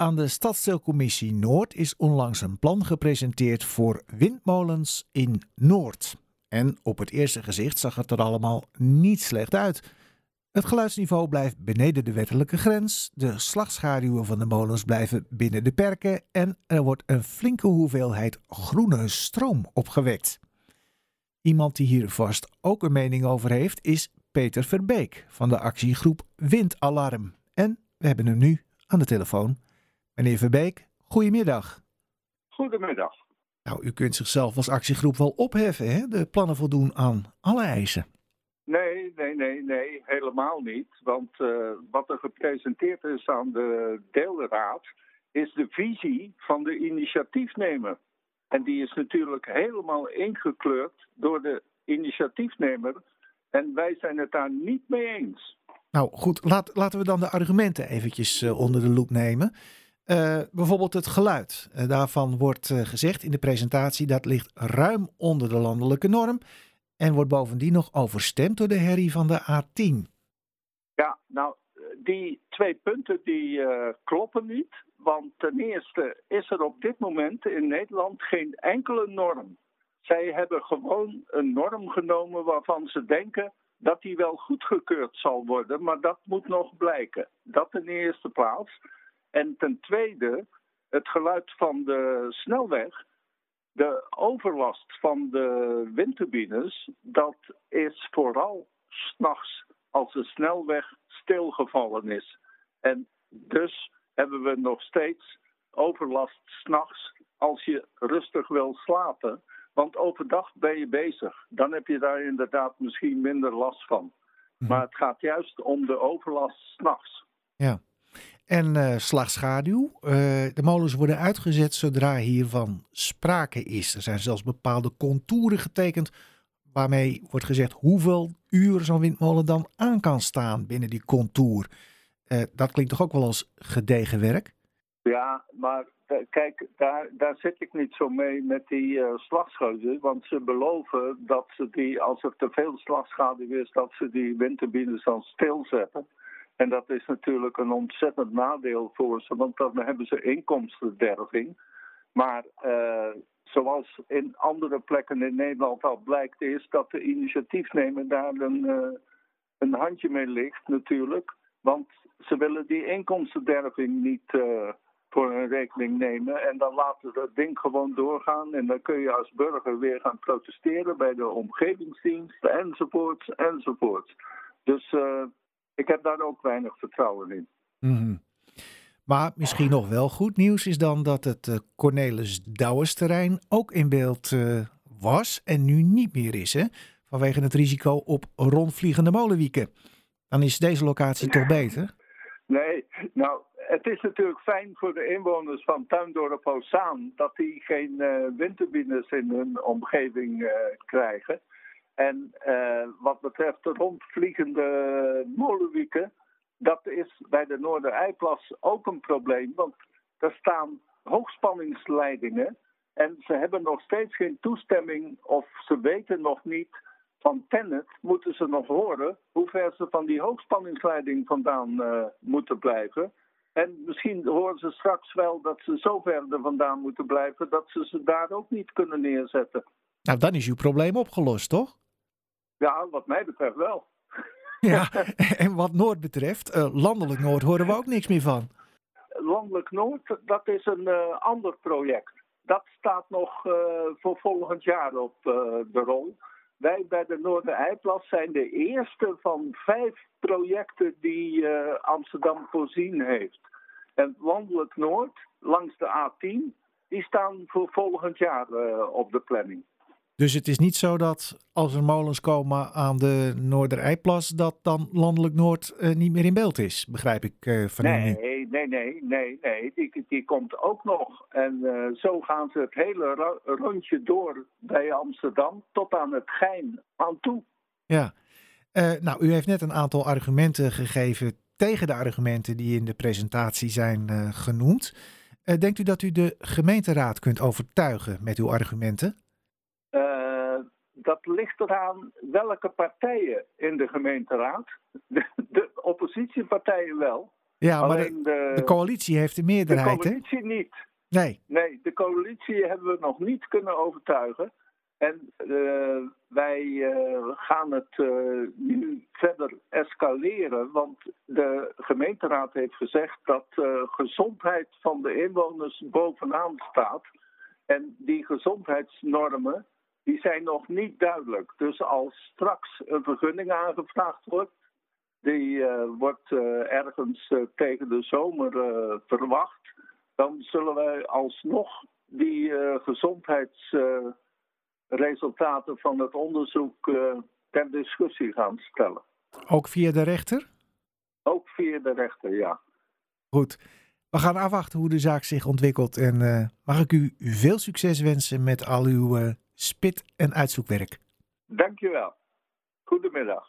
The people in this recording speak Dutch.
Aan de Stadsdeelcommissie Noord is onlangs een plan gepresenteerd voor windmolens in Noord. En op het eerste gezicht zag het er allemaal niet slecht uit. Het geluidsniveau blijft beneden de wettelijke grens, de slagschaduwen van de molens blijven binnen de perken en er wordt een flinke hoeveelheid groene stroom opgewekt. Iemand die hier vast ook een mening over heeft is Peter Verbeek van de actiegroep Windalarm. En we hebben hem nu aan de telefoon. Meneer Verbeek, goedemiddag. Goedemiddag. Nou, u kunt zichzelf als actiegroep wel opheffen, hè? De plannen voldoen aan alle eisen. Nee, nee, nee, nee, helemaal niet. Want uh, wat er gepresenteerd is aan de deelraad is de visie van de initiatiefnemer. En die is natuurlijk helemaal ingekleurd door de initiatiefnemer. En wij zijn het daar niet mee eens. Nou goed, laat, laten we dan de argumenten eventjes uh, onder de loep nemen. Uh, bijvoorbeeld het geluid. Uh, daarvan wordt gezegd in de presentatie dat ligt ruim onder de landelijke norm. En wordt bovendien nog overstemd door de herrie van de A10. Ja, nou, die twee punten die kloppen niet. Want ten eerste is er op dit moment in Nederland geen enkele norm. Zij hebben gewoon een norm genomen waarvan ze denken dat die wel goedgekeurd zal worden, maar dat moet nog blijken. Dat in de eerste plaats. En ten tweede, het geluid van de snelweg, de overlast van de windturbines, dat is vooral s'nachts als de snelweg stilgevallen is. En dus hebben we nog steeds overlast s'nachts als je rustig wil slapen. Want overdag ben je bezig. Dan heb je daar inderdaad misschien minder last van. Mhm. Maar het gaat juist om de overlast s'nachts. Ja. En uh, slagschaduw. Uh, de molens worden uitgezet zodra hiervan sprake is. Er zijn zelfs bepaalde contouren getekend waarmee wordt gezegd hoeveel uur zo'n windmolen dan aan kan staan binnen die contour. Uh, dat klinkt toch ook wel als gedegen werk? Ja, maar kijk, daar, daar zit ik niet zo mee met die uh, Want ze beloven dat ze die, als er te veel slagschaduw is, dat ze die windturbines dan stilzetten. En dat is natuurlijk een ontzettend nadeel voor ze, want dan hebben ze inkomstenderving. Maar uh, zoals in andere plekken in Nederland al blijkt, is dat de initiatiefnemer daar een, een handje mee ligt natuurlijk. Want ze willen die inkomstenderving niet uh, voor hun rekening nemen. En dan laten ze het ding gewoon doorgaan. En dan kun je als burger weer gaan protesteren bij de omgevingsdienst enzovoorts enzovoorts. Dus ik heb daar ook weinig vertrouwen in. Mm -hmm. Maar misschien nog wel goed nieuws is dan dat het uh, Cornelis Douwes-terrein ook in beeld uh, was en nu niet meer is. Hè? Vanwege het risico op rondvliegende molenwieken. Dan is deze locatie toch beter? Nee, nou, het is natuurlijk fijn voor de inwoners van Tuindorp Ozaan dat die geen uh, windturbines in hun omgeving uh, krijgen. En uh, wat betreft de rondvliegende molenwieken, dat is bij de Noordereiplas ook een probleem. Want er staan hoogspanningsleidingen en ze hebben nog steeds geen toestemming of ze weten nog niet van Tennet moeten ze nog horen hoe ver ze van die hoogspanningsleiding vandaan uh, moeten blijven. En misschien horen ze straks wel dat ze zo ver er vandaan moeten blijven dat ze ze daar ook niet kunnen neerzetten. Nou, dan is uw probleem opgelost, toch? Ja, wat mij betreft wel. Ja, en wat Noord betreft, uh, landelijk Noord horen we ook niks meer van. Landelijk Noord, dat is een uh, ander project. Dat staat nog uh, voor volgend jaar op de rol. Wij bij de Noordereiplas zijn de eerste van vijf projecten die Amsterdam voorzien heeft. En Landelijk Noord, langs de A10, die staan voor volgend jaar op de planning. Dus het is niet zo dat als er molens komen aan de Noordereiplas, dat dan Landelijk Noord uh, niet meer in beeld is, begrijp ik van nee, u Nee, nee, nee, nee, nee. Die, die komt ook nog. En uh, zo gaan ze het hele rondje door bij Amsterdam tot aan het Gein aan toe. Ja, uh, nou, u heeft net een aantal argumenten gegeven tegen de argumenten die in de presentatie zijn uh, genoemd. denkt u dat u de gemeenteraad kunt overtuigen met uw argumenten? Dat ligt eraan welke partijen in de gemeenteraad. De, de oppositiepartijen wel. Ja, maar de, de coalitie heeft de de meerderheid, hè? coalitie niet. Nee. Nee, de coalitie hebben we nog niet kunnen overtuigen. En eh, wij eh, gaan het eh, nu verder escaleren, want de gemeenteraad heeft gezegd dat de gezondheid van de inwoners bovenaan staat. En die gezondheidsnormen die zijn nog niet duidelijk. Dus als straks een vergunning aangevraagd wordt, die eh, wordt eh, ergens eh, tegen de zomer verwacht, dan zullen wij alsnog die gezondheidsresultaten van het onderzoek ter discussie gaan stellen. Ook via de rechter? Ook via de rechter, ja. Goed. We gaan afwachten hoe de zaak zich ontwikkelt. En mag ik u veel succes wensen met al uw spit- en uitzoekwerk. Dankjewel. Goedemiddag.